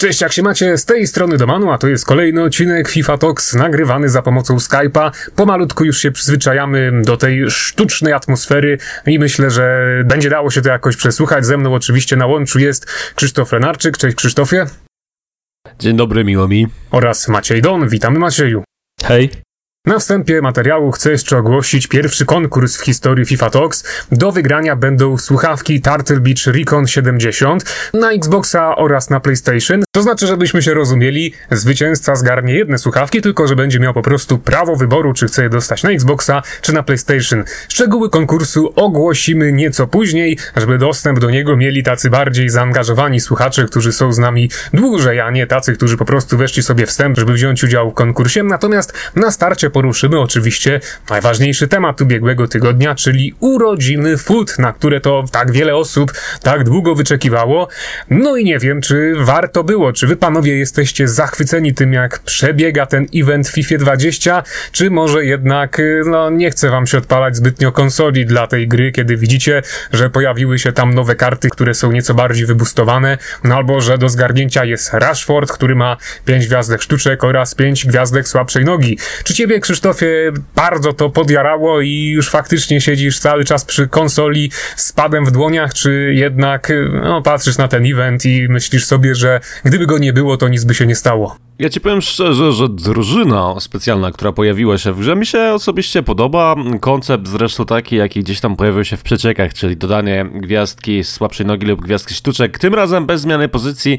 Cześć, jak się macie? Z tej strony Domanu, a to jest kolejny odcinek FIFA Talks nagrywany za pomocą Skype'a. Pomalutku już się przyzwyczajamy do tej sztucznej atmosfery i myślę, że będzie dało się to jakoś przesłuchać. Ze mną oczywiście na łączu jest Krzysztof Renarczyk. Cześć Krzysztofie. Dzień dobry, miło mi. Oraz Maciej Don. Witamy Macieju. Hej. Na wstępie materiału chcę jeszcze ogłosić pierwszy konkurs w historii FIFA Talks. Do wygrania będą słuchawki Turtle Beach Recon 70 na Xboxa oraz na PlayStation. To znaczy, żebyśmy się rozumieli, zwycięzca zgarnie jedne słuchawki, tylko że będzie miał po prostu prawo wyboru, czy chce je dostać na Xboxa, czy na PlayStation. Szczegóły konkursu ogłosimy nieco później, żeby dostęp do niego mieli tacy bardziej zaangażowani słuchacze, którzy są z nami dłużej, a nie tacy, którzy po prostu weszli sobie wstęp, żeby wziąć udział w konkursie. Natomiast na starcie poruszymy oczywiście najważniejszy temat ubiegłego tygodnia, czyli urodziny food, na które to tak wiele osób tak długo wyczekiwało. No i nie wiem, czy warto było, czy wy panowie jesteście zachwyceni tym, jak przebiega ten event FIFA 20, czy może jednak, no nie chcę wam się odpalać zbytnio konsoli dla tej gry, kiedy widzicie, że pojawiły się tam nowe karty, które są nieco bardziej wybustowane, no albo, że do zgarnięcia jest Rashford, który ma 5 gwiazdek sztuczek oraz 5 gwiazdek słabszej nogi. Czy ciebie, Krzysztofie, bardzo to podjarało i już faktycznie siedzisz cały czas przy konsoli z padem w dłoniach, czy jednak no, patrzysz na ten event i myślisz sobie, że gdyby go nie było, to nic by się nie stało? Ja ci powiem szczerze, że drużyna specjalna, która pojawiła się w grze, mi się osobiście podoba. Koncept zresztą taki, jaki gdzieś tam pojawił się w przeciekach, czyli dodanie gwiazdki słabszej nogi lub gwiazdki sztuczek, tym razem bez zmiany pozycji,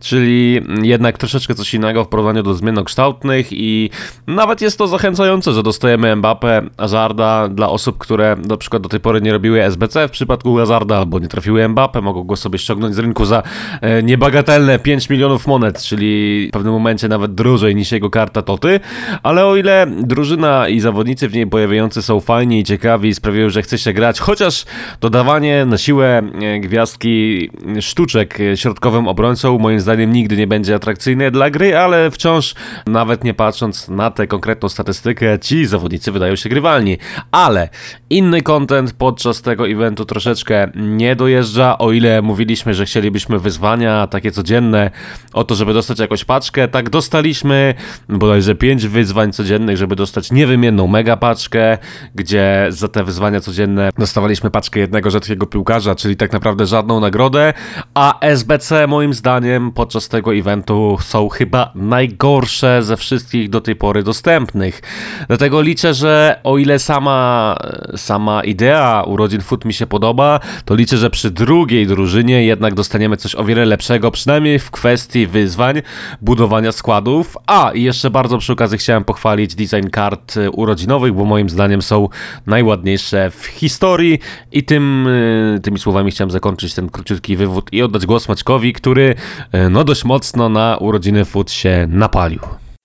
czyli jednak troszeczkę coś innego w porównaniu do zmiennokształtnych i nawet jest to zachęcające, że dostajemy Mbappé, Hazarda dla osób, które na przykład do tej pory nie robiły SBC w przypadku Hazarda albo nie trafiły Mbappé, mogą go sobie ściągnąć z rynku za e, niebagatelne 5 milionów monet, czyli w pewnym momencie momencie nawet drożej niż jego karta Toty, ale o ile drużyna i zawodnicy w niej pojawiający są fajni i ciekawi i sprawiają, że chce się grać, chociaż dodawanie na siłę e, gwiazdki sztuczek środkowym obrońcą moim zdaniem nigdy nie będzie atrakcyjne dla gry, ale wciąż nawet nie patrząc na tę konkretną statystykę, ci zawodnicy wydają się grywalni. Ale inny content podczas tego eventu troszeczkę nie dojeżdża, o ile mówiliśmy, że chcielibyśmy wyzwania takie codzienne o to, żeby dostać jakąś paczkę, tak dostaliśmy bodajże 5 wyzwań codziennych, żeby dostać niewymienną mega paczkę, gdzie za te wyzwania codzienne dostawaliśmy paczkę jednego rzadkiego piłkarza, czyli tak naprawdę żadną nagrodę, a SBC moim zdaniem podczas tego eventu są chyba najgorsze ze wszystkich do tej pory dostępnych. Dlatego liczę, że o ile sama, sama idea urodzin Foot mi się podoba, to liczę, że przy drugiej drużynie jednak dostaniemy coś o wiele lepszego, przynajmniej w kwestii wyzwań, budowania składów. A, i jeszcze bardzo przy okazji chciałem pochwalić design kart y, urodzinowych, bo moim zdaniem są najładniejsze w historii i tym, y, tymi słowami chciałem zakończyć ten króciutki wywód i oddać głos Maćkowi, który y, no dość mocno na urodziny Food się napalił.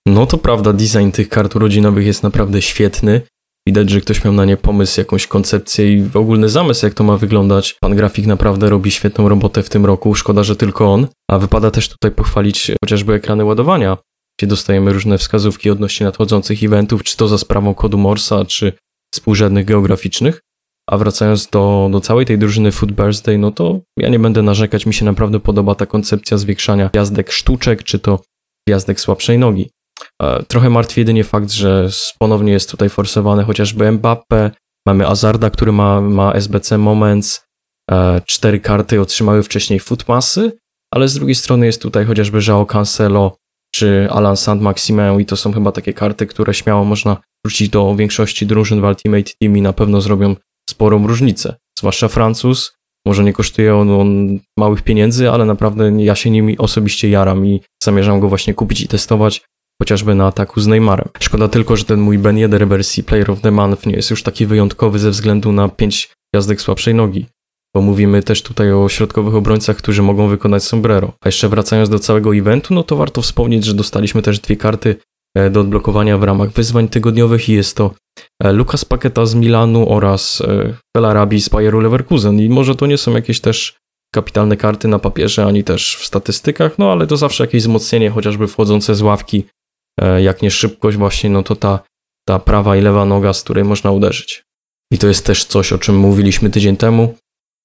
No to prawda, design tych kart urodzinowych jest naprawdę świetny. Widać, że ktoś miał na nie pomysł, jakąś koncepcję i ogólny zamysł, jak to ma wyglądać. Pan grafik naprawdę robi świetną robotę w tym roku, szkoda, że tylko on. A wypada też tutaj pochwalić chociażby ekrany ładowania, gdzie dostajemy różne wskazówki odnośnie nadchodzących eventów, czy to za sprawą kodu Morsa, czy współrzędnych geograficznych. A wracając do, do całej tej drużyny Food Birthday, no to ja nie będę narzekać, mi się naprawdę podoba ta koncepcja zwiększania gwiazdek sztuczek, czy to gwiazdek słabszej nogi. E, trochę martwi jedynie fakt, że ponownie jest tutaj forsowany chociażby Mbappe, mamy Azarda, który ma, ma SBC Moments, e, cztery karty otrzymały wcześniej Footmassy, ale z drugiej strony jest tutaj chociażby João Cancelo czy Alan Sand Maximę i to są chyba takie karty, które śmiało można wrócić do większości drużyn w Ultimate Team i na pewno zrobią sporą różnicę. Zwłaszcza Francuz, może nie kosztuje on, on, małych pieniędzy, ale naprawdę ja się nimi osobiście jaram i zamierzam go właśnie kupić i testować, chociażby na ataku z Neymarem. Szkoda tylko, że ten mój Ben Yedder wersji Player of the Month nie jest już taki wyjątkowy ze względu na pięć gwiazdek słabszej nogi. Bo mówimy też tutaj o środkowych obrońcach, którzy mogą wykonać sombrero. A jeszcze wracając do całego eventu, no to warto wspomnieć, że dostaliśmy też dwie karty e, do odblokowania w ramach wyzwań tygodniowych i jest to e, Lukas Paketa z Milanu oraz e, z Bayeru Leverkusen. I może to nie są jakieś też kapitalne karty na papierze, ani też w statystykach, no ale to zawsze jakieś wzmocnienie, chociażby wchodzące z ławki jak nie szybkość właśnie, no to ta, ta prawa i lewa noga, z której można uderzyć. I to jest też coś, o czym mówiliśmy tydzień temu,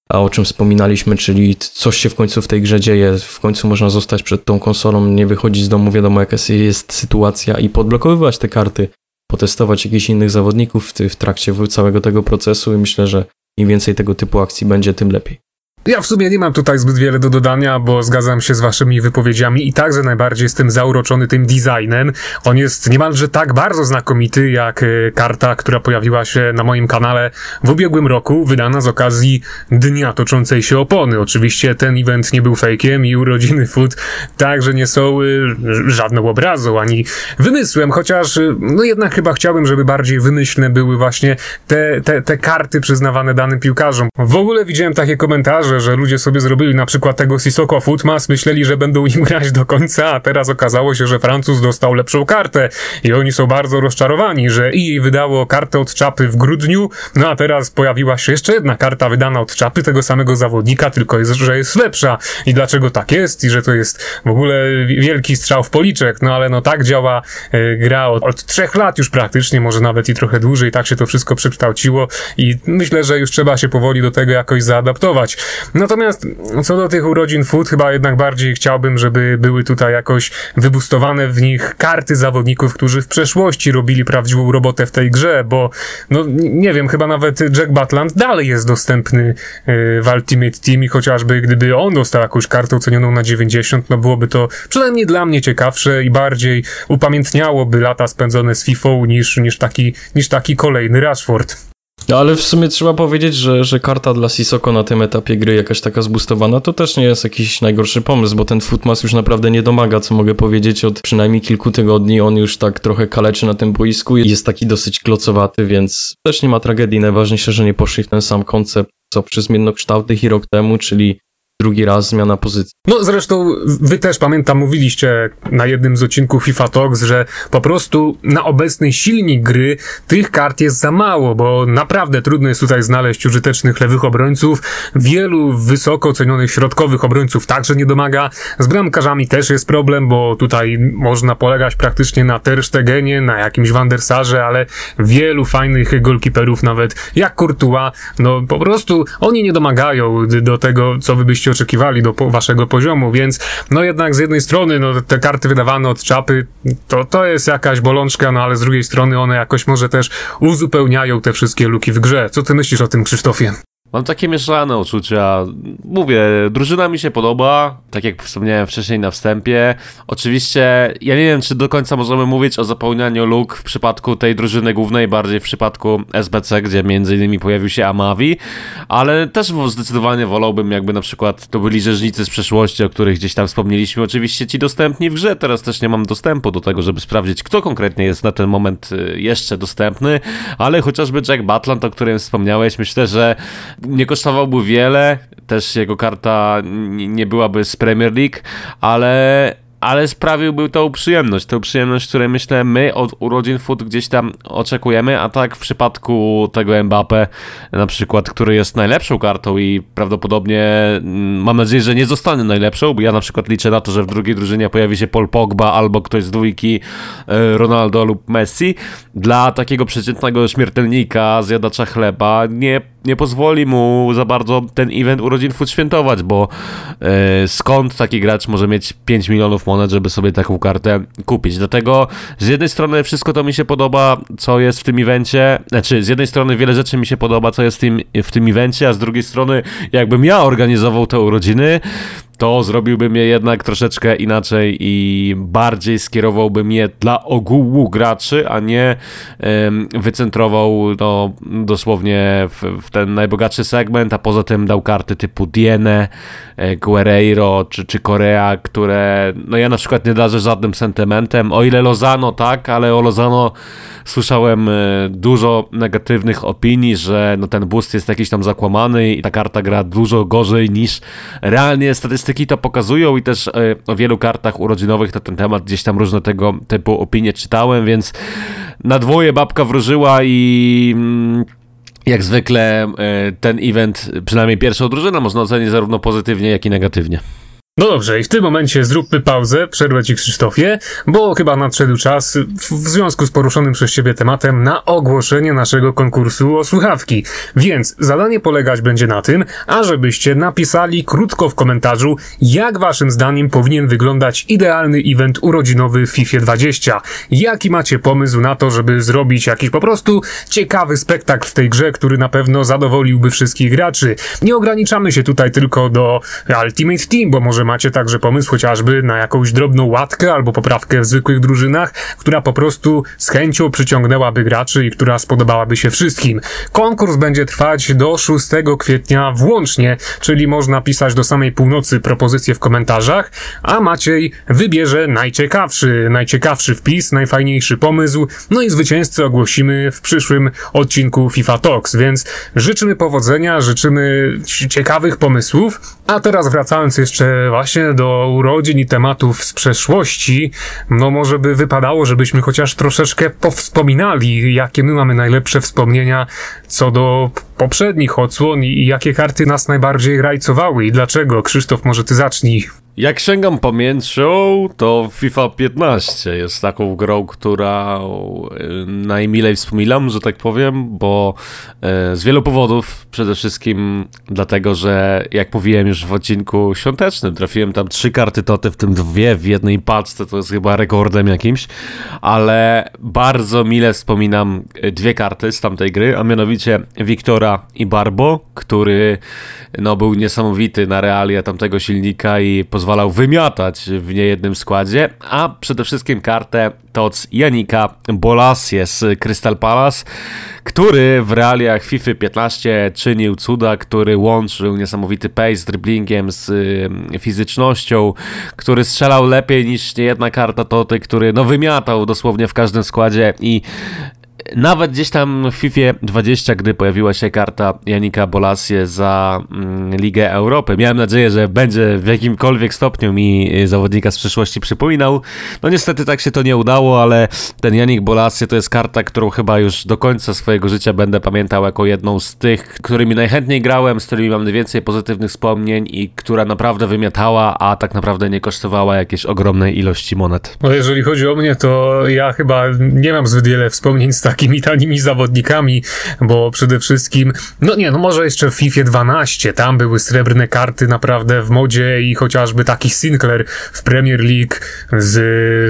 a o czym wspominaliśmy, czyli coś się w końcu w tej grze dzieje, w końcu można zostać przed tą konsolą, nie wychodzić z domu, wiadomo jaka jest sytuacja i podblokowywać te karty, potestować jakichś innych zawodników w, w trakcie całego tego procesu i myślę, że im więcej tego typu akcji będzie, tym lepiej. Ja w sumie nie mam tutaj zbyt wiele do dodania, bo zgadzam się z waszymi wypowiedziami i także najbardziej jestem zauroczony tym designem. On jest niemalże tak bardzo znakomity, jak e, karta, która pojawiła się na moim kanale w ubiegłym roku, wydana z okazji Dnia Toczącej się Opony. Oczywiście ten event nie był fejkiem i urodziny Food także nie są y, żadną obrazą, ani wymysłem, chociaż y, no jednak chyba chciałbym, żeby bardziej wymyślne były właśnie te, te, te karty przyznawane danym piłkarzom. W ogóle widziałem takie komentarze, że ludzie sobie zrobili na przykład tego Sissoko Footmas, myśleli, że będą im grać do końca, a teraz okazało się, że Francuz dostał lepszą kartę i oni są bardzo rozczarowani, że i wydało kartę od czapy w grudniu, no a teraz pojawiła się jeszcze jedna karta wydana od czapy tego samego zawodnika, tylko jest, że jest lepsza. I dlaczego tak jest i że to jest w ogóle wielki strzał w policzek, no ale no tak działa e, gra od, od trzech lat już praktycznie, może nawet i trochę dłużej, tak się to wszystko przekształciło i myślę, że już trzeba się powoli do tego jakoś zaadaptować. Natomiast co do tych urodzin food, chyba jednak bardziej chciałbym, żeby były tutaj jakoś wybustowane w nich karty zawodników, którzy w przeszłości robili prawdziwą robotę w tej grze, bo no nie wiem, chyba nawet Jack Butland dalej jest dostępny y, w Ultimate Team i chociażby gdyby on dostał jakąś kartę ocenioną na 90, no byłoby to przynajmniej dla mnie ciekawsze i bardziej upamiętniałoby lata spędzone z FIFA niż, niż, taki, niż taki kolejny Rashford. No ale w sumie trzeba powiedzieć, że, że karta dla Sisoko na tym etapie gry jakaś taka zbustowana to też nie jest jakiś najgorszy pomysł, bo ten Footmas już naprawdę nie domaga, co mogę powiedzieć, od przynajmniej kilku tygodni on już tak trochę kaleczy na tym boisku i jest taki dosyć klocowaty, więc też nie ma tragedii. Najważniejsze, że nie poszli w ten sam koncept, co przy zmiennokształtnych i rok temu, czyli drugi raz zmiana pozycji. No zresztą wy też pamiętam, mówiliście na jednym z odcinków FIFA Talks, że po prostu na obecny silnik gry tych kart jest za mało, bo naprawdę trudno jest tutaj znaleźć użytecznych lewych obrońców. Wielu wysoko cenionych środkowych obrońców także nie domaga. Z bramkarzami też jest problem, bo tutaj można polegać praktycznie na Terstegenie, na jakimś Wandersarze, ale wielu fajnych golkiperów nawet jak Courtois, no po prostu oni nie domagają do tego, co wy byście oczekiwali do waszego poziomu, więc no jednak z jednej strony no, te karty wydawane od czapy to, to jest jakaś bolączka, no ale z drugiej strony one jakoś może też uzupełniają te wszystkie luki w grze. Co ty myślisz o tym, Krzysztofie? Mam takie mieszane uczucia. Mówię, drużyna mi się podoba, tak jak wspomniałem wcześniej na wstępie. Oczywiście, ja nie wiem, czy do końca możemy mówić o zapełnianiu luk w przypadku tej drużyny głównej, bardziej w przypadku SBC, gdzie innymi pojawił się Amavi, ale też zdecydowanie wolałbym, jakby na przykład to byli rzeźnicy z przeszłości, o których gdzieś tam wspomnieliśmy. Oczywiście ci dostępni w grze, teraz też nie mam dostępu do tego, żeby sprawdzić, kto konkretnie jest na ten moment y, jeszcze dostępny, ale chociażby Jack Butland, o którym wspomniałeś, myślę, że nie kosztowałby wiele, też jego karta nie byłaby z Premier League, ale ale sprawiłby tą przyjemność, tą przyjemność, której myślę my od urodzin food gdzieś tam oczekujemy, a tak w przypadku tego Mbappe na przykład, który jest najlepszą kartą i prawdopodobnie mm, mam nadzieję, że nie zostanie najlepszą, bo ja na przykład liczę na to, że w drugiej drużynie pojawi się Paul Pogba albo ktoś z dwójki e, Ronaldo lub Messi. Dla takiego przeciętnego śmiertelnika, zjadacza chleba nie nie pozwoli mu za bardzo ten event urodzin food świętować, bo e, skąd taki gracz może mieć 5 milionów monet, żeby sobie taką kartę kupić. Dlatego z jednej strony wszystko to mi się podoba, co jest w tym evencie, znaczy z jednej strony wiele rzeczy mi się podoba, co jest w tym, w tym evencie, a z drugiej strony jakbym ja organizował te urodziny, to zrobiłbym je jednak troszeczkę inaczej i bardziej skierowałbym je dla ogółu graczy, a nie um, wycentrował no, dosłownie w, w, ten najbogatszy segment, a poza tym dał karty typu Diene, e, Guerreiro czy, czy Korea, które no ja na przykład nie darzę żadnym sentymentem, o ile Lozano tak, ale o Lozano słyszałem e, dużo negatywnych opinii, że no ten boost jest jakiś tam zakłamany i ta karta gra dużo gorzej niż realnie statystyki to pokazują i też e, o wielu kartach urodzinowych na ten temat gdzieś tam różne tego typu opinie czytałem, więc na dwoje babka wróżyła i mm, jak zwykle e, ten event, przynajmniej pierwszą drużynę, można ocenić zarówno pozytywnie, jak i negatywnie. No dobrze, i w tym momencie zróbmy pauzę, przerwę ci Krzysztofie, bo chyba nadszedł czas, w związku z poruszonym przez ciebie tematem, na ogłoszenie naszego konkursu o słuchawki. Więc zadanie polegać będzie na tym, ażebyście napisali krótko w komentarzu, jak waszym zdaniem powinien wyglądać idealny event urodzinowy w FIFA 20. Jaki macie pomysł na to, żeby zrobić jakiś po prostu ciekawy spektakl w tej grze, który na pewno zadowoliłby wszystkich graczy. Nie ograniczamy się tutaj tylko do Ultimate Team, bo może macie także pomysł chociażby na jakąś drobną łatkę albo poprawkę w zwykłych drużynach, która po prostu z chęcią przyciągnęłaby graczy i która spodobałaby się wszystkim. Konkurs będzie trwać do 6 kwietnia włącznie, czyli można pisać do samej północy propozycje w komentarzach, a Maciej wybierze najciekawszy, najciekawszy wpis, najfajniejszy pomysł, no i zwycięzcę ogłosimy w przyszłym odcinku FIFA Talks, więc życzymy powodzenia, życzymy ciekawych pomysłów, a teraz wracając jeszcze właśnie do urodzin i tematów z przeszłości, no może by wypadało, żebyśmy chociaż troszeczkę powspominali, jakie my mamy najlepsze wspomnienia co do poprzednich odsłon i jakie karty nas najbardziej rajcowały i dlaczego. Krzysztof, może ty zacznij. Jak sięgam pamięcią, to FIFA 15 jest taką grą, która najmilej wspominam, że tak powiem, bo e, z wielu powodów. Przede wszystkim dlatego, że jak mówiłem już w odcinku świątecznym, trafiłem tam trzy karty toty, w tym dwie w jednej paczce, to jest chyba rekordem jakimś, ale bardzo mile wspominam e, dwie karty z tamtej gry, a mianowicie Wiktora i Barbo, który no, był niesamowity na realia tamtego silnika i pozwolił pozwalał wymiatać w niejednym składzie, a przede wszystkim kartę TOC Janika Bolasie z Crystal Palace, który w realiach FIFA 15 czynił cuda, który łączył niesamowity pace z dribblingiem, z y, fizycznością, który strzelał lepiej niż niejedna karta Toty, który no wymiatał dosłownie w każdym składzie i nawet gdzieś tam w FIFA 20, gdy pojawiła się karta Janika Bolasie za mm, Ligę Europy, miałem nadzieję, że będzie w jakimkolwiek stopniu mi zawodnika z przyszłości przypominał. No niestety tak się to nie udało, ale ten Janik Bolasie to jest karta, którą chyba już do końca swojego życia będę pamiętał jako jedną z tych, którymi najchętniej grałem, z którymi mam najwięcej pozytywnych wspomnień i która naprawdę wymiatała, a tak naprawdę nie kosztowała jakiejś ogromnej ilości monet. No jeżeli chodzi o mnie, to ja chyba nie mam zbyt wiele wspomnień z takimi tanimi zawodnikami, bo przede wszystkim, no nie, no może jeszcze w FIFA 12, tam były srebrne karty naprawdę w modzie i chociażby taki Sinclair w Premier League z,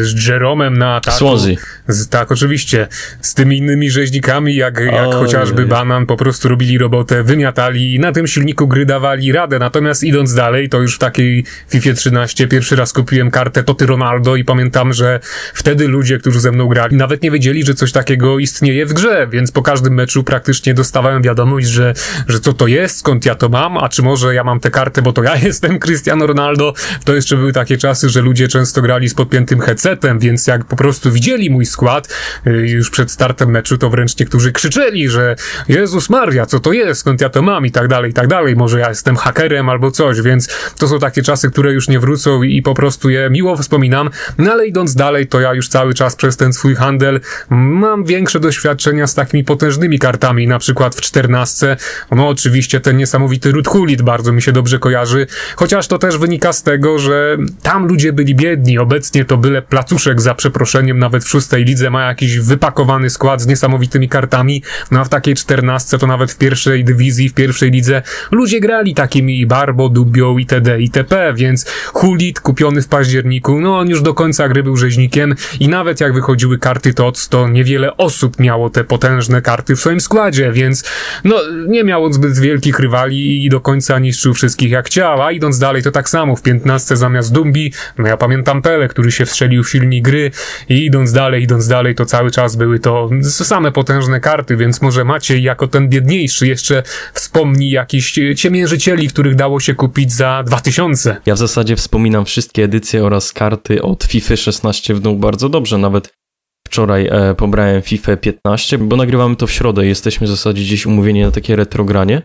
z Jeromem na ataku. Swansea. Z, tak, oczywiście. Z tymi innymi rzeźnikami, jak, jak chociażby Banan, po prostu robili robotę, wymiatali i na tym silniku gry dawali radę. Natomiast idąc dalej, to już w takiej FIFA 13 pierwszy raz kupiłem kartę Toty Ronaldo i pamiętam, że wtedy ludzie, którzy ze mną grali, nawet nie wiedzieli, że coś takiego istnieje w grze, więc po każdym meczu praktycznie dostawałem wiadomość, że, że co to jest, skąd ja to mam, a czy może ja mam tę kartę, bo to ja jestem Cristiano Ronaldo. To jeszcze były takie czasy, że ludzie często grali z podpiętym headsetem, więc jak po prostu widzieli mój skład y, już przed startem meczu, to wręcz niektórzy krzyczeli, że Jezus Maria, co to jest, skąd ja to mam i tak dalej, i tak dalej. Może ja jestem hakerem albo coś, więc to są takie czasy, które już nie wrócą i po prostu je miło wspominam. No ale idąc dalej, to ja już cały czas przez ten swój handel mam większe doświadczenia z takimi potężnymi kartami, na przykład w czternastce. No oczywiście ten niesamowity Ruth Hulit bardzo mi się dobrze kojarzy, chociaż to też wynika z tego, że tam ludzie byli biedni. Obecnie to byle placuszek za przeproszeniem nawet w szóstej lidze ma jakiś wypakowany skład z niesamowitymi kartami, no a w takiej czternastce to nawet w pierwszej dywizji, w pierwszej lidze ludzie grali takimi Barbo, Dubio, itd., itp., więc Hulit kupiony w październiku, no on już do końca gry był rzeźnikiem i nawet jak wychodziły karty TOC, to niewiele osób miało te potężne karty w swoim składzie, więc no nie miał on zbyt wielkich rywali i do końca niszczył wszystkich jak chciał, a idąc dalej to tak samo w piętnastce zamiast Dumbi, no ja pamiętam Pele, który się wstrzelił w silnik gry i idąc dalej, idąc dalej, to cały czas były to same potężne karty, więc może Maciej jako ten biedniejszy jeszcze wspomni jakichś ciemiężycieli, których dało się kupić za 2000. Ja w zasadzie wspominam wszystkie edycje oraz karty od FIFA 16 w dół bardzo dobrze, nawet wczoraj e, pobrałem FIFA 15, bo nagrywamy to w środę jesteśmy w zasadzie gdzieś umówieni na takie retrogranie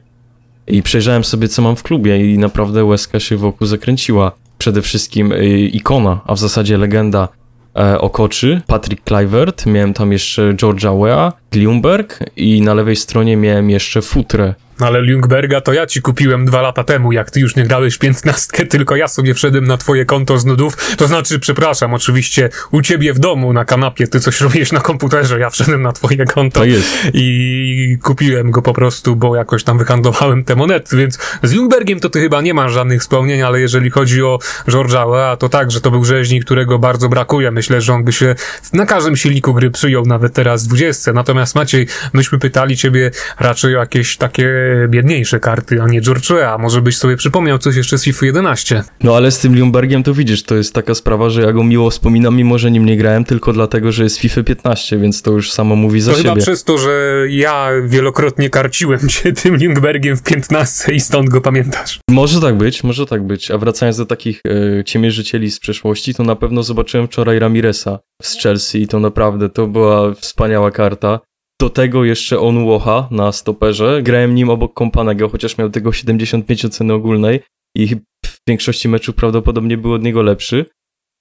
i przejrzałem sobie co mam w klubie i naprawdę łezka się wokół zakręciła. Przede wszystkim y, ikona, a w zasadzie legenda e, Okoczy, Patrick Clivert, miałem tam jeszcze George'a Wea, Ljungberg i na lewej stronie miałem jeszcze futrę. No ale Ljungberga to ja ci kupiłem dwa lata temu, jak ty już nie grałeś piętnastkę, tylko ja sobie wszedłem na twoje konto z nudów. To znaczy, przepraszam, oczywiście u ciebie w domu na kanapie, ty coś robisz na komputerze, ja wszedłem na twoje konto To jest. i kupiłem go po prostu, bo jakoś tam wyhandlowałem te monety, więc z Ljungbergiem to ty chyba nie masz żadnych wspomnień, ale jeżeli chodzi o George'a to tak, że to był rzeźnik, którego bardzo brakuje. Myślę, że on by się na każdym silniku gry przyjął, nawet teraz w 20. Natomiast Maciej, myśmy pytali ciebie raczej o jakieś takie biedniejsze karty, a nie George Weah. Może byś sobie przypomniał coś jeszcze z FIFA 11. No ale z tym Ljungbergiem to widzisz, to jest taka sprawa, że ja go miło wspominam, mimo że nim nie grałem, tylko dlatego, że jest FIFA 15, więc to już samo mówi za To chyba siebie. przez to, że ja wielokrotnie karciłem cię tym Ljungbergiem w 15 i stąd go pamiętasz. Może tak być, może tak być. A wracając do takich e, ciemierzycieli z przeszłości, to na pewno zobaczyłem wczoraj Ramiresa z Chelsea i to naprawdę, to była wspaniała karta. Do tego jeszcze Onuoha na stoperze. Grałem nim obok Kompanego, chociaż miał tego 75 oceny ogólnej i w większości meczów prawdopodobnie był od niego lepszy.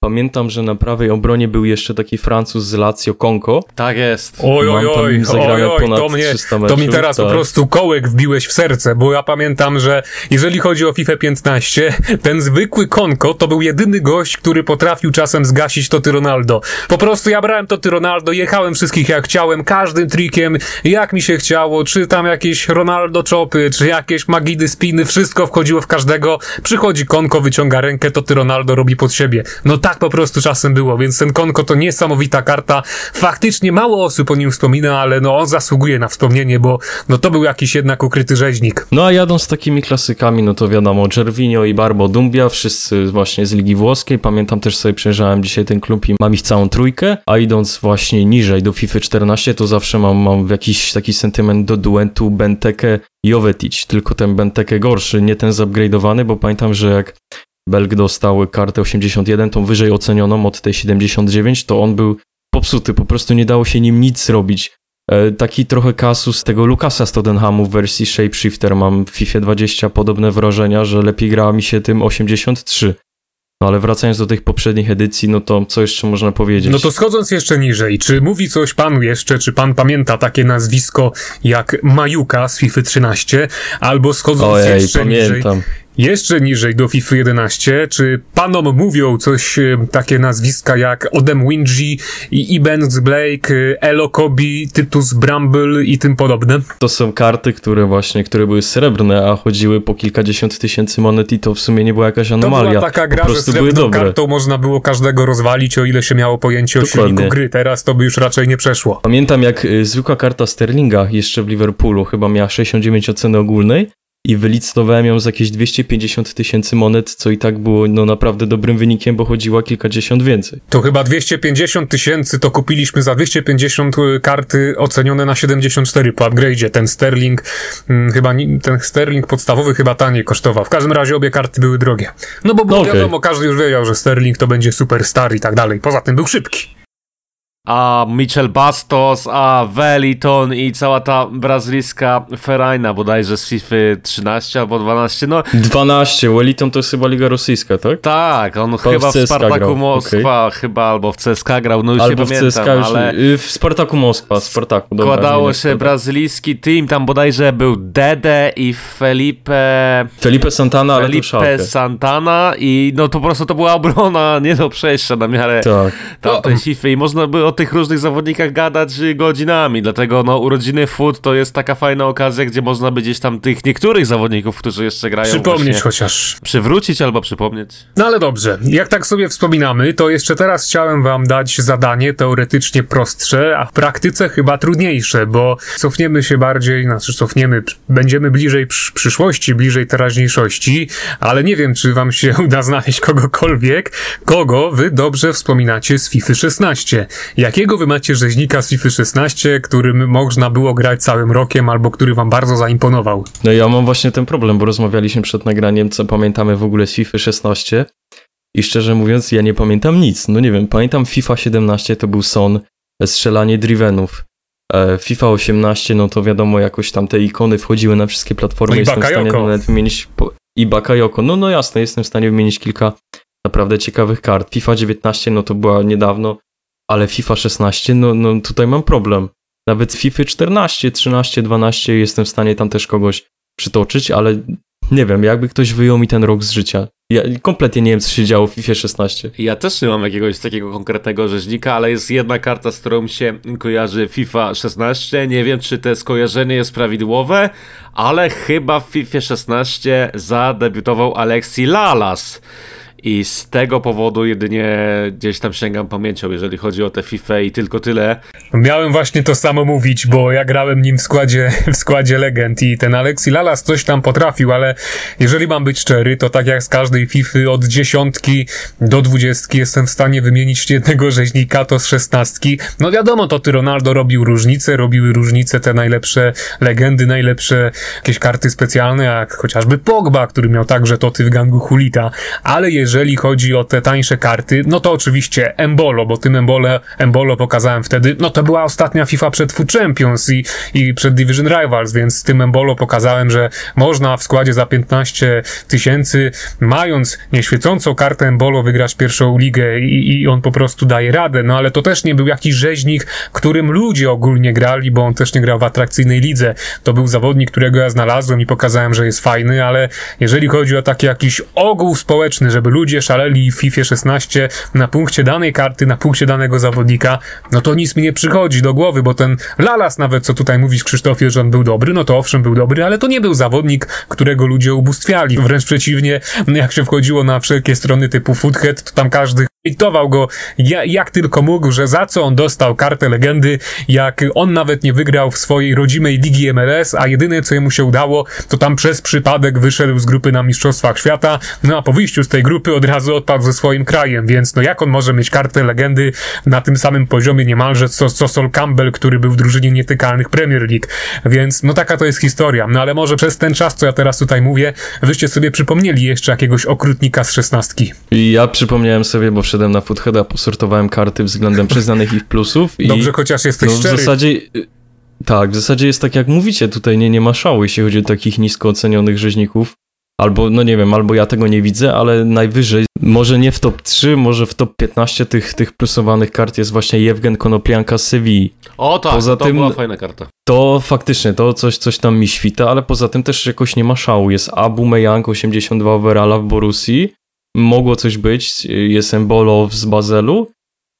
Pamiętam, że na prawej obronie był jeszcze taki Francuz z Lazio, Konko. Tak jest. Oj, oj, oj, oj, oj, ponad to mnie, 300 to mi teraz tak. po prostu kołek wbiłeś w serce, bo ja pamiętam, że jeżeli chodzi o FIFA 15, ten zwykły Konko to był jedyny gość, który potrafił czasem zgasić Toty Ronaldo. Po prostu ja brałem Toty Ronaldo, jechałem wszystkich jak chciałem, każdym trikiem, jak mi się chciało, czy tam jakieś Ronaldo czopy, czy jakieś magidy spiny, wszystko wchodziło w każdego. Przychodzi Konko, wyciąga rękę, Toty Ronaldo robi pod siebie. No tak po prostu czasem było, więc ten Konko to niesamowita karta. Faktycznie mało osób o nim wspomina, ale no on zasługuje na wspomnienie, bo no to był jakiś jednak ukryty rzeźnik. No a jadąc z takimi klasykami, no to wiadomo, Gervinho i Barbo Dumbia, wszyscy właśnie z Ligi Włoskiej. Pamiętam też sobie przejrzałem dzisiaj ten klub i mam ich całą trójkę, a idąc właśnie niżej do FIFA 14, to zawsze mam, mam jakiś taki sentyment do duetu Benteke Jovetic, tylko ten Benteke gorszy, nie ten zupgrade'owany, bo pamiętam, że jak Belg dostał kartę 81, tą wyżej ocenioną od tej 79, to on był popsuty, po prostu nie dało się nim nic zrobić. E, Taki trochę kasus tego Lukasa z Tottenhamu w wersji Shapeshifter. Mam w FIFA 20 podobne wrażenia, że lepiej grała mi się tym 83. No ale wracając do tych poprzednich edycji, no to co jeszcze można powiedzieć? No to schodząc jeszcze niżej, czy mówi coś panu jeszcze, czy pan pamięta takie nazwisko jak Majuka z FIFA 13, albo schodząc Ojej, jeszcze niżej, pamiętam. Jeszcze niżej do FIFA 11, czy panom mówią coś e, takie nazwiska jak Odem Wingy, i Ibens Blake, e, Elo Kobi, Tytus Bramble i tym podobne? To są karty, które właśnie, które były srebrne, a chodziły po kilkadziesiąt tysięcy monet i to w sumie nie była jakaś To anomalia. była taka gra, po że prostu były srebrną kartą można było każdego rozwalić, o ile się miało pojęcie o Dokładnie. silniku gry. Teraz to by już raczej nie przeszło. Pamiętam jak y, zwykła karta Sterlinga jeszcze w Liverpoolu chyba miała 69 oceny ogólnej i wylicytowałem ją z jakieś 250 tysięcy monet, co i tak było no naprawdę dobrym wynikiem, bo chodziła kilkadziesiąt więcej. To chyba 250 tysięcy to kupiliśmy za 250 karty ocenione na 74 po upgrade'zie. Ten Sterling, hmm, chyba ten Sterling podstawowy chyba taniej kosztował. W każdym razie obie karty były drogie. No bo było No okej. wiadomo, każdy już wiedział, że Sterling to będzie superstar i tak dalej. Poza tym był szybki. A Michel Bastos, a Wellington i cała ta brazylijska Ferajna bodajże z FIFA 13 albo 12, no 12, Wellington to jest chyba Liga Rosyjska, tak? tak, on chyba w w Spartaku grał, Moskwa, chyba albo w CSKA grał, no już Albo nie w pamiętam, CSKA już, ale y, w Spartaku Moskwa, Spartaku, dobra. składało się brazylijski team, tam bodajże był Dede i Felipe... Felipe Santana, ale to szalkę. Felipe Santana i no to po prostu to była obrona nie do przejścia na miarę Tak. tamtej FIFA i można by o tych różnych zawodnikach gadać godzinami, dlatego no urodziny Foot to jest taka fajna okazja, gdzie można by gdzieś tam tych niektórych zawodników, którzy jeszcze grają Przypomnieć chociaż. przywrócić albo przypomnieć. No ale dobrze, jak tak sobie wspominamy, to jeszcze teraz chciałem wam dać zadanie teoretycznie prostsze, a w praktyce chyba trudniejsze, bo cofniemy się bardziej, znaczy cofniemy, będziemy bliżej przy- przyszłości, bliżej teraźniejszości, ale nie wiem, czy wam się uda znaleźć kogokolwiek, kogo wy dobrze wspominacie z FIFA 16. Jakiego wy macie rzeźnika z FIFA 16, którym można było grać całym rokiem, albo który wam bardzo zaimponował? No ja mam właśnie ten problem, bo rozmawialiśmy przed nagraniem, co pamiętamy w ogóle z FIFA 16 i szczerze mówiąc ja nie pamiętam nic. No nie wiem, pamiętam FIFA 17 to był Son, strzelanie drivenów. E, FIFA 18 no to wiadomo jakoś tam te ikony wchodziły na wszystkie platformy. No i jestem w stanie Bakayoko. nawet wymienić po... i Bakayoko. No no jasne, jestem w stanie wymienić kilka naprawdę ciekawych kart. FIFA 19 no to była niedawno, ale FIFA 16 no, no tutaj mam problem. nawet FIFA 14, 13, 12 jestem w stanie tam też kogoś przytoczyć, ale nie wiem, jakby ktoś wyjął mi ten rok z życia. Ja kompletnie nie wiem, co się działo w FIFA 16. Ja też nie mam jakiegoś takiego konkretnego rzeźnika, ale jest jedna karta, z którą się kojarzy FIFA 16. Nie wiem, czy to skojarzenie jest prawidłowe, ale chyba w FIFA 16 zadebiutował Alexi Lalas. I z tego powodu jedynie gdzieś tam sięgam pamięcią, jeżeli chodzi o tę FIFA i tylko tyle. Miałem właśnie to samo mówić, bo ja grałem nim w składzie, w składzie legend i ten Alexi Lalas coś tam potrafił, ale jeżeli mam być szczery, to tak jak z każdej FIFA od dziesiątki do dwudziestki jestem w stanie wymienić jednego rzeźnika, to z szesnastki. No wiadomo, to ty Ronaldo robił różnice, robiły różnice te najlepsze legendy, najlepsze jakieś karty specjalne, jak chociażby Pogba, który miał także to ty w gangu Hulita, ale jeżeli jeżeli chodzi o te tańsze karty, no to oczywiście Embolo, bo tym Embolo, Embolo pokazałem wtedy, no to była ostatnia FIFA przed Food Champions i, i przed Division Rivals, więc z tym Embolo pokazałem, że można w składzie za 15 tysięcy, mając nieświecącą kartę Embolo, wygrać pierwszą ligę i, i on po prostu daje radę, no ale to też nie był jakiś rzeźnik, którym ludzie ogólnie grali, bo on też nie grał w atrakcyjnej lidze. To był zawodnik, którego ja znalazłem i pokazałem, że jest fajny, ale jeżeli chodzi o taki jakiś ogół społeczny, żeby ludzie ludzie szaleli w FIFA 16 na punkcie danej karty, na punkcie danego zawodnika, no to nic mi nie przychodzi do głowy, bo ten Lalas nawet, co tutaj mówisz Krzysztofie, że on był dobry, no to owszem był dobry, ale to nie był zawodnik, którego ludzie ubóstwiali. Wręcz przeciwnie, jak się wchodziło na wszelkie strony typu Foodhead, to tam każdy hejtował go jak tylko mógł, że za co on dostał kartę legendy, jak on nawet nie wygrał w swojej rodzimej ligi MLS, a jedyne co jemu się udało, to tam przez przypadek wyszedł z grupy na Mistrzostwach Świata, no a po wyjściu z tej grupy od razu odpadł ze swoim krajem, więc no jak on może mieć kartę legendy na tym samym poziomie niemalże co, co Sol Campbell, który był w drużynie nietykalnych Premier League, więc no taka to jest historia, no ale może przez ten czas, co ja teraz tutaj mówię, wyście sobie przypomnieli jeszcze jakiegoś okrutnika z szesnastki. Ja przypomniałem sobie, bo wszedłem na Footheada, posortowałem karty względem przyznanych ich plusów. Dobrze, chociaż jesteś no, szczery. W zasadzie... Y, tak, w zasadzie jest tak jak mówicie, tutaj nie, nie ma szału, jeśli chodzi o takich nisko ocenionych rzeźników. Albo, no nie wiem, albo ja tego nie widzę, ale najwyżej, może nie w top 3, może w top 15 tych, tych plusowanych kart jest właśnie Jewgen Konoplianka z Sewilli. O tak, poza to tym, była fajna karta. To faktycznie, to coś, coś tam mi świta, ale poza tym też jakoś nie ma szału. Jest Abu Meyang 82 overalla w Borussii, mogło coś być. Jest Embolo z Bazelu,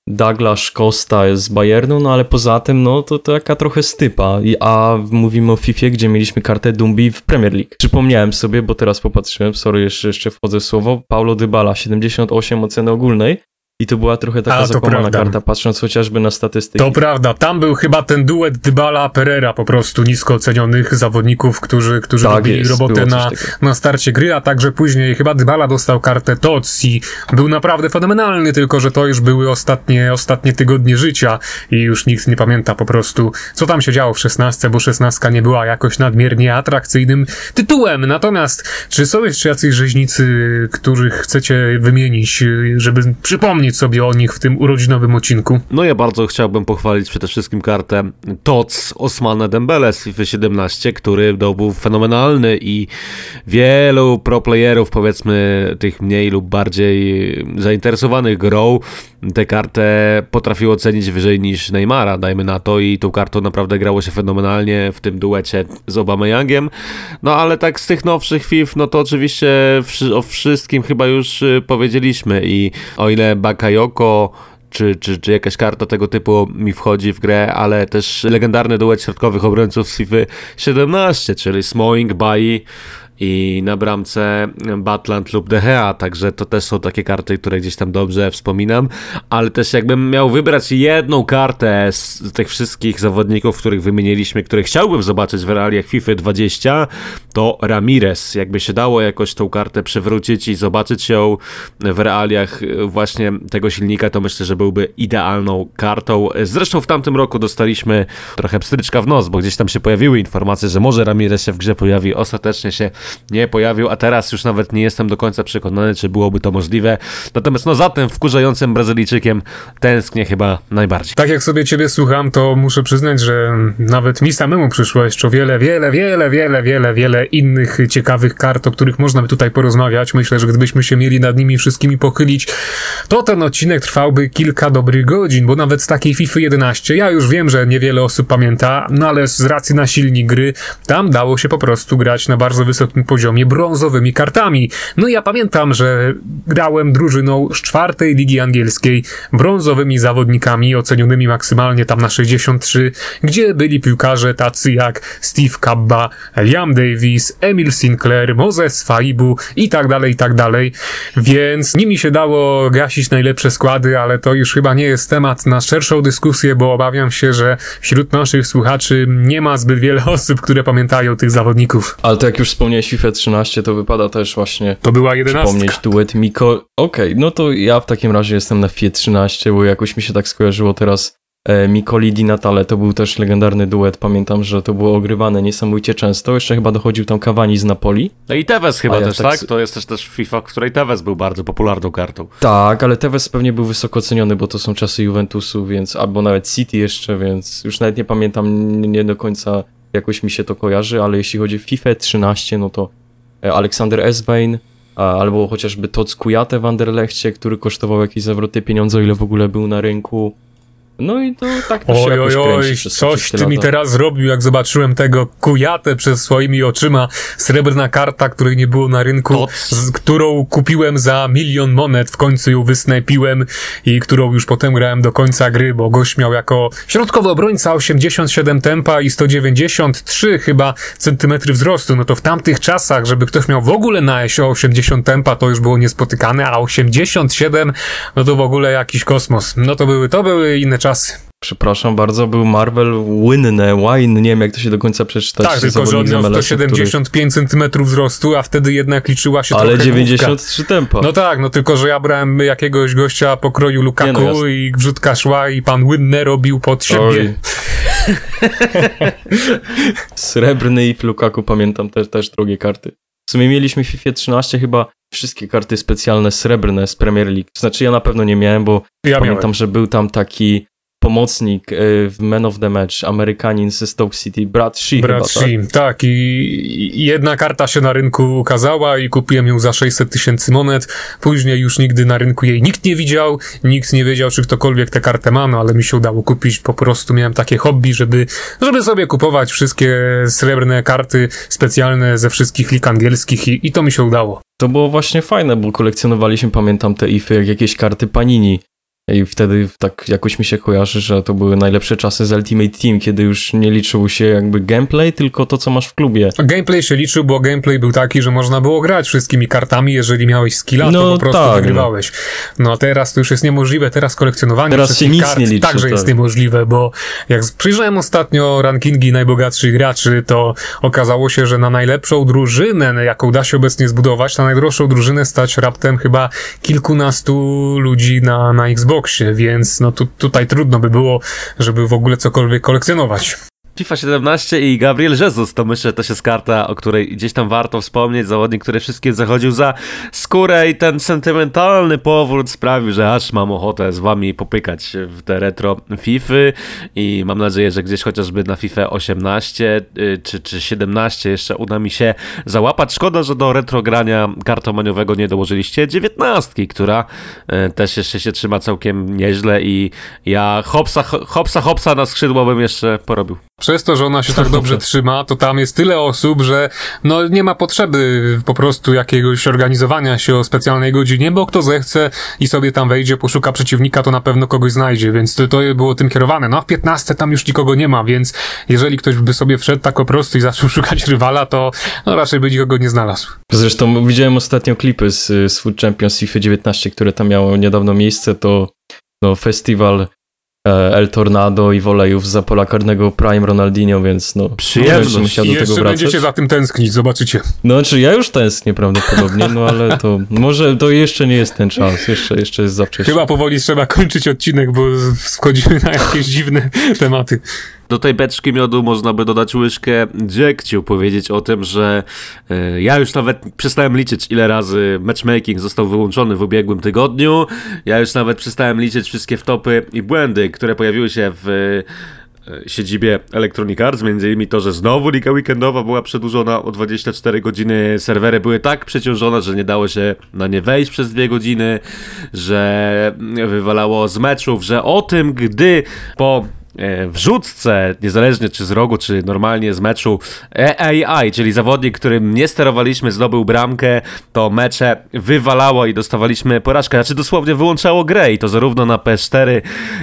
Douglas Costa jest z Bayernu, no ale poza tym, no to taka trochę stypa. A mówimy o FIFA, gdzie mieliśmy kartę Dumbi w Premier League. Przypomniałem sobie, bo teraz popatrzyłem, sorry, jeszcze, jeszcze wchodzę w słowo, Paulo Dybala, 78 oceny ogólnej. I to była trochę taka A, zakłamana karta, patrząc chociażby na statystyki. To prawda, tam był chyba ten duet Dybala-Perera po prostu nisko ocenionych zawodników, którzy, którzy tak robili jest, robotę na, na starcie gry, a także później chyba Dybala dostał kartę TOC i był naprawdę fenomenalny, tylko że to już były ostatnie, ostatnie tygodnie życia i już nikt nie pamięta po prostu, co tam się działo w 16, bo 16 nie była jakoś nadmiernie atrakcyjnym tytułem. Natomiast, czy są jeszcze jacyś rzeźnicy, których chcecie wymienić, żeby przypomnieć sobie o nich w tym urodzinowym odcinku. No ja bardzo chciałbym pochwalić przede wszystkim kartę TOC Osmana Dembele z FIFA 17, który był fenomenalny i wielu pro-playerów, powiedzmy tych mniej lub bardziej zainteresowanych grą, tę kartę potrafił ocenić wyżej niż Neymara, dajmy na to i tą kartą naprawdę grało się fenomenalnie w tym duecie z Obama-Youngiem. No ale tak z tych nowszych FIFA, no to oczywiście o wszystkim chyba już y, powiedzieliśmy i o ile Bakayoko czy, czy, czy jakaś karta tego typu mi wchodzi w grę, ale też legendarny duet środkowych obrońców FIFA 17, czyli Smoing, Bai, i na bramce Batland lub De Gea, także to też są takie karty, które gdzieś tam dobrze wspominam, ale też jakbym miał wybrać jedną kartę z tych wszystkich zawodników, których wymieniliśmy, które chciałbym zobaczyć w realiach FIFA 20, to Ramirez. Jakby się dało jakoś tą kartę przywrócić i zobaczyć ją w realiach właśnie tego silnika, to myślę, że byłby idealną kartą. Zresztą w tamtym roku dostaliśmy trochę pstryczka w nos, bo gdzieś tam się pojawiły informacje, że może Ramirez się w grze pojawi, ostatecznie się nie pojawił, a teraz już nawet nie jestem do końca przekonany, czy byłoby to możliwe. Natomiast no za tym wkurzającym Brazylijczykiem tęsknię chyba najbardziej. Tak jak sobie ciebie słucham, to muszę przyznać, że nawet mi samemu przyszło jeszcze wiele, wiele, wiele, wiele, wiele, wiele innych ciekawych kart, o których można by tutaj porozmawiać. Myślę, że gdybyśmy się mieli nad nimi wszystkimi pochylić, to ten odcinek trwałby kilka dobrych godzin, bo nawet z takiej FIFA 11, ja już wiem, że niewiele osób pamięta, no ale z racji na silnik gry, tam dało się po prostu grać na bardzo wysokim poziomie brązowymi kartami. No ja pamiętam, że grałem drużyną z czwartej ligi angielskiej, brązowymi zawodnikami ocenionymi maksymalnie tam na 63, gdzie byli piłkarze tacy jak Steve Cabba, Liam Davis, Emil Sinclair, Moses Faibu i tak dalej, i tak dalej. Więc nimi się dało gasić najlepsze składy, ale to już chyba nie jest temat na szerszą dyskusję, bo obawiam się, że wśród naszych słuchaczy nie ma zbyt wiele osób, które pamiętają tych zawodników. Ale to jak już FIFA 13, to wypada też właśnie To była jedenastka. przypomnieć duet Miko. Okej, no to ja w takim razie jestem na FIFA 13, bo jakoś mi się tak skojarzyło teraz e, Mikoli Di Natale, to był też legendarny duet, pamiętam, że to było ogrywane niesamowicie często, jeszcze chyba dochodził tam Cavani z Napoli. No i Tevez chyba ja też, tak tak? To jest też, też FIFA, w której Tevez był bardzo popularną kartą. Tak, ale Tevez pewnie był wysoko ceniony, bo to są czasy Juventusu, więc albo nawet City jeszcze, więc już nawet nie pamiętam, nie do końca jakoś mi się to kojarzy, ale jeśli chodzi o FIFA 13, no to e, Aleksander Eswein, albo chociażby Toc Kujate w Anderlechcie, który kosztował jakieś zawroty pieniądze, o ile w ogóle był na rynku. No i to tak to się Oj, oj, przez coś ty mi lata. teraz zrobił, jak zobaczyłem tego kujatę przed swoimi oczyma. Srebrna karta, której nie było na rynku, z którą kupiłem za milion monet, w końcu ją wysnajpiłem i którą już potem grałem do końca gry, bo gość miał jako środkowy obrońca 87 tempa i 193 chyba centymetry wzrostu. No to w tamtych czasach, żeby ktoś miał w ogóle na SO 80 tempa, to już było niespotykane, a 87, no to w ogóle jakiś kosmos. No to były, to były inne czasy. Przepraszam bardzo, był Marvel Winne, Wine, nie wiem jak to się do końca przeczytać. Tak, tylko że on miał z MLS-u, który- 175 cm wzrostu, a wtedy jednak liczyła się Ale trochę 93 tempa. główka. No tak, no tylko, że ja brałem jakiegoś gościa pokroju Lukaku Nie no, i wrzutka szła i pan Wynne robił pod siebie. Oj. Srebrny i w Lukaku pamiętam też, też drogie karty. W sumie mieliśmy w FIFA 13 chyba wszystkie karty specjalne srebrne z Premier League. Znaczy ja na pewno nie miałem, bo Ja pamiętam, miałem. że był tam taki pomocnik e, w Man of the Match, Amerykanin ze Stoke City, Brad Shee Brat chyba, tak? Sheen, tak, i, i jedna karta się na rynku ukazała i kupiłem ją za 600 tysięcy monet. Później już nigdy na rynku jej nikt nie widział, nikt nie wiedział, czy ktokolwiek tę kartę ma, no ale mi się udało kupić. Po prostu miałem takie hobby, żeby, żeby sobie kupować wszystkie srebrne karty specjalne ze wszystkich lig angielskich i, i to mi się udało. To było właśnie fajne, bo kolekcjonowaliśmy, pamiętam te ify, jak jakieś karty Panini. I wtedy tak jakoś mi się kojarzy, że to były najlepsze czasy z Ultimate Team, kiedy już nie liczył się jakby gameplay, tylko to, co masz w klubie. Gameplay się liczył, bo gameplay był taki, że można było grać wszystkimi kartami, jeżeli miałeś skilla, to No po prostu tak, wygrywałeś. No a teraz to już jest niemożliwe, teraz kolekcjonowanie Teraz się nic kart nie liczy, także jest tak. niemożliwe, bo jak przyjrzałem ostatnio rankingi najbogatszych graczy, to okazało się, że na najlepszą drużynę, jaką da się obecnie zbudować, na najdroższą drużynę stać raptem chyba kilkunastu ludzi na, na Xboxie, więc no tu, tutaj trudno by było, żeby w ogóle cokolwiek kolekcjonować. FIFA 17 i Gabriel Jesus to myślę też jest karta, o której gdzieś tam warto wspomnieć. Zawodnik, który wszystkim zachodził za skórę i ten sentymentalny powrót sprawił, że aż mam ochotę z wami popykać w te retro Fify i mam nadzieję, że gdzieś chociażby na FIFA 18 y, czy, czy 17 jeszcze uda mi się załapać. Szkoda, że do retro grania kartomaniowego nie dołożyliście 19, która y, też jeszcze się trzyma całkiem nieźle i ja hopsa, hopsa, hopsa na skrzydło bym jeszcze porobił. Przez to, że ona się tak dobrze trzyma, to tam jest tyle osób, że no nie ma potrzeby po prostu jakiegoś organizowania się o specjalnej godzinie, bo kto zechce i sobie tam wejdzie, poszuka przeciwnika, to na pewno kogoś znajdzie, więc to, to było tym kierowane. No a w 15 tam już nikogo nie ma, więc jeżeli ktoś by sobie wszedł tak po prostu i zaczął szukać rywala, to no raczej by nikogo nie znalazł. Zresztą widziałem ostatnio klipy z, z Food Champions FIFA 19, które tam miało niedawno miejsce, to no, festiwal El Tornado i wolejów za pola karnego Prime Ronaldinho, więc no Przyjemność. I do tego jeszcze wracać. będziecie za tym tęsknić, zobaczycie. No, czy ja już tęsknię prawdopodobnie, no ale to może to jeszcze nie jest ten czas, jeszcze, jeszcze jest za wcześnie. Chyba powoli trzeba kończyć odcinek, bo wchodzimy na jakieś dziwne tematy. Do tej beczki miodu można by dodać łyżkę. Dziegciu, powiedzieć o tym, że e, ja już nawet przestałem liczyć, ile razy matchmaking został wyłączony w ubiegłym tygodniu. Ja już nawet przestałem liczyć wszystkie wtopy i błędy, które pojawiły się w E, siedzibie Electronic Arts, między innymi to, że znowu liga weekendowa była przedłużona o 24 godziny, serwery były tak przeciążone, że nie dało się na nie wejść przez dwie godziny, że wywalało z meczów, że o tym, gdy po wrzutce, niezależnie czy z rogu, czy normalnie z meczu AI, czyli zawodnik, którym nie sterowaliśmy, zdobył bramkę, to mecze wywalało i dostawaliśmy porażkę. Znaczy dosłownie wyłączało grę i to zarówno na PS4,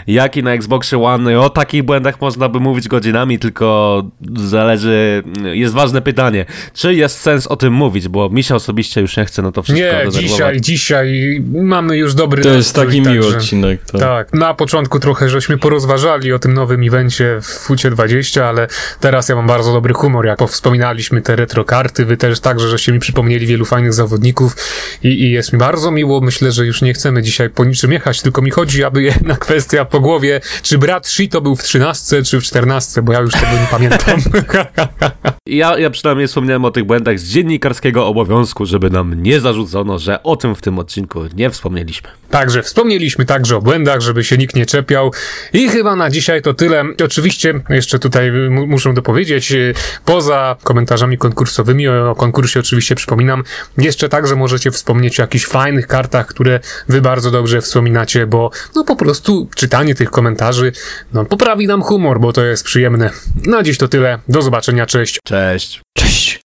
jak i na Xbox One. O takich błędach można by mówić godzinami, tylko zależy, jest ważne pytanie, czy jest sens o tym mówić, bo mi się osobiście już nie chce na to wszystko Nie, dzisiaj, dzisiaj mamy już dobry To jest taki miły odcinek. Tak. tak, na początku trochę żeśmy porozważali o tym nowym evencie w Fucie 20, ale teraz ja mam bardzo dobry humor, jak wspominaliśmy te retro karty, wy też także, żeście mi przypomnieli wielu fajnych zawodników i, i jest mi bardzo miło. Myślę, że już nie chcemy dzisiaj po niczym jechać, tylko mi chodzi, aby jedna kwestia po głowie, czy brat Shito był w 13 czy w 14, bo ja już tego nie pamiętam. ja, ja przynajmniej wspomniałem o tych błędach z dziennikarskiego obowiązku, żeby nam nie zarzucono, że o tym w tym odcinku nie wspomnieliśmy. Także wspomnieliśmy także o błędach, żeby się nikt nie czepiał i chyba na dzisiaj to tyle. Oczywiście, jeszcze tutaj muszę dopowiedzieć, y, poza komentarzami konkursowymi, o, o konkursie oczywiście przypominam, jeszcze także możecie wspomnieć o jakichś fajnych kartach, które wy bardzo dobrze wspominacie, bo no po prostu czytanie tych komentarzy no, poprawi nam humor, bo to jest przyjemne. Na dziś to tyle. Do zobaczenia, cześć. Cześć. Cześć.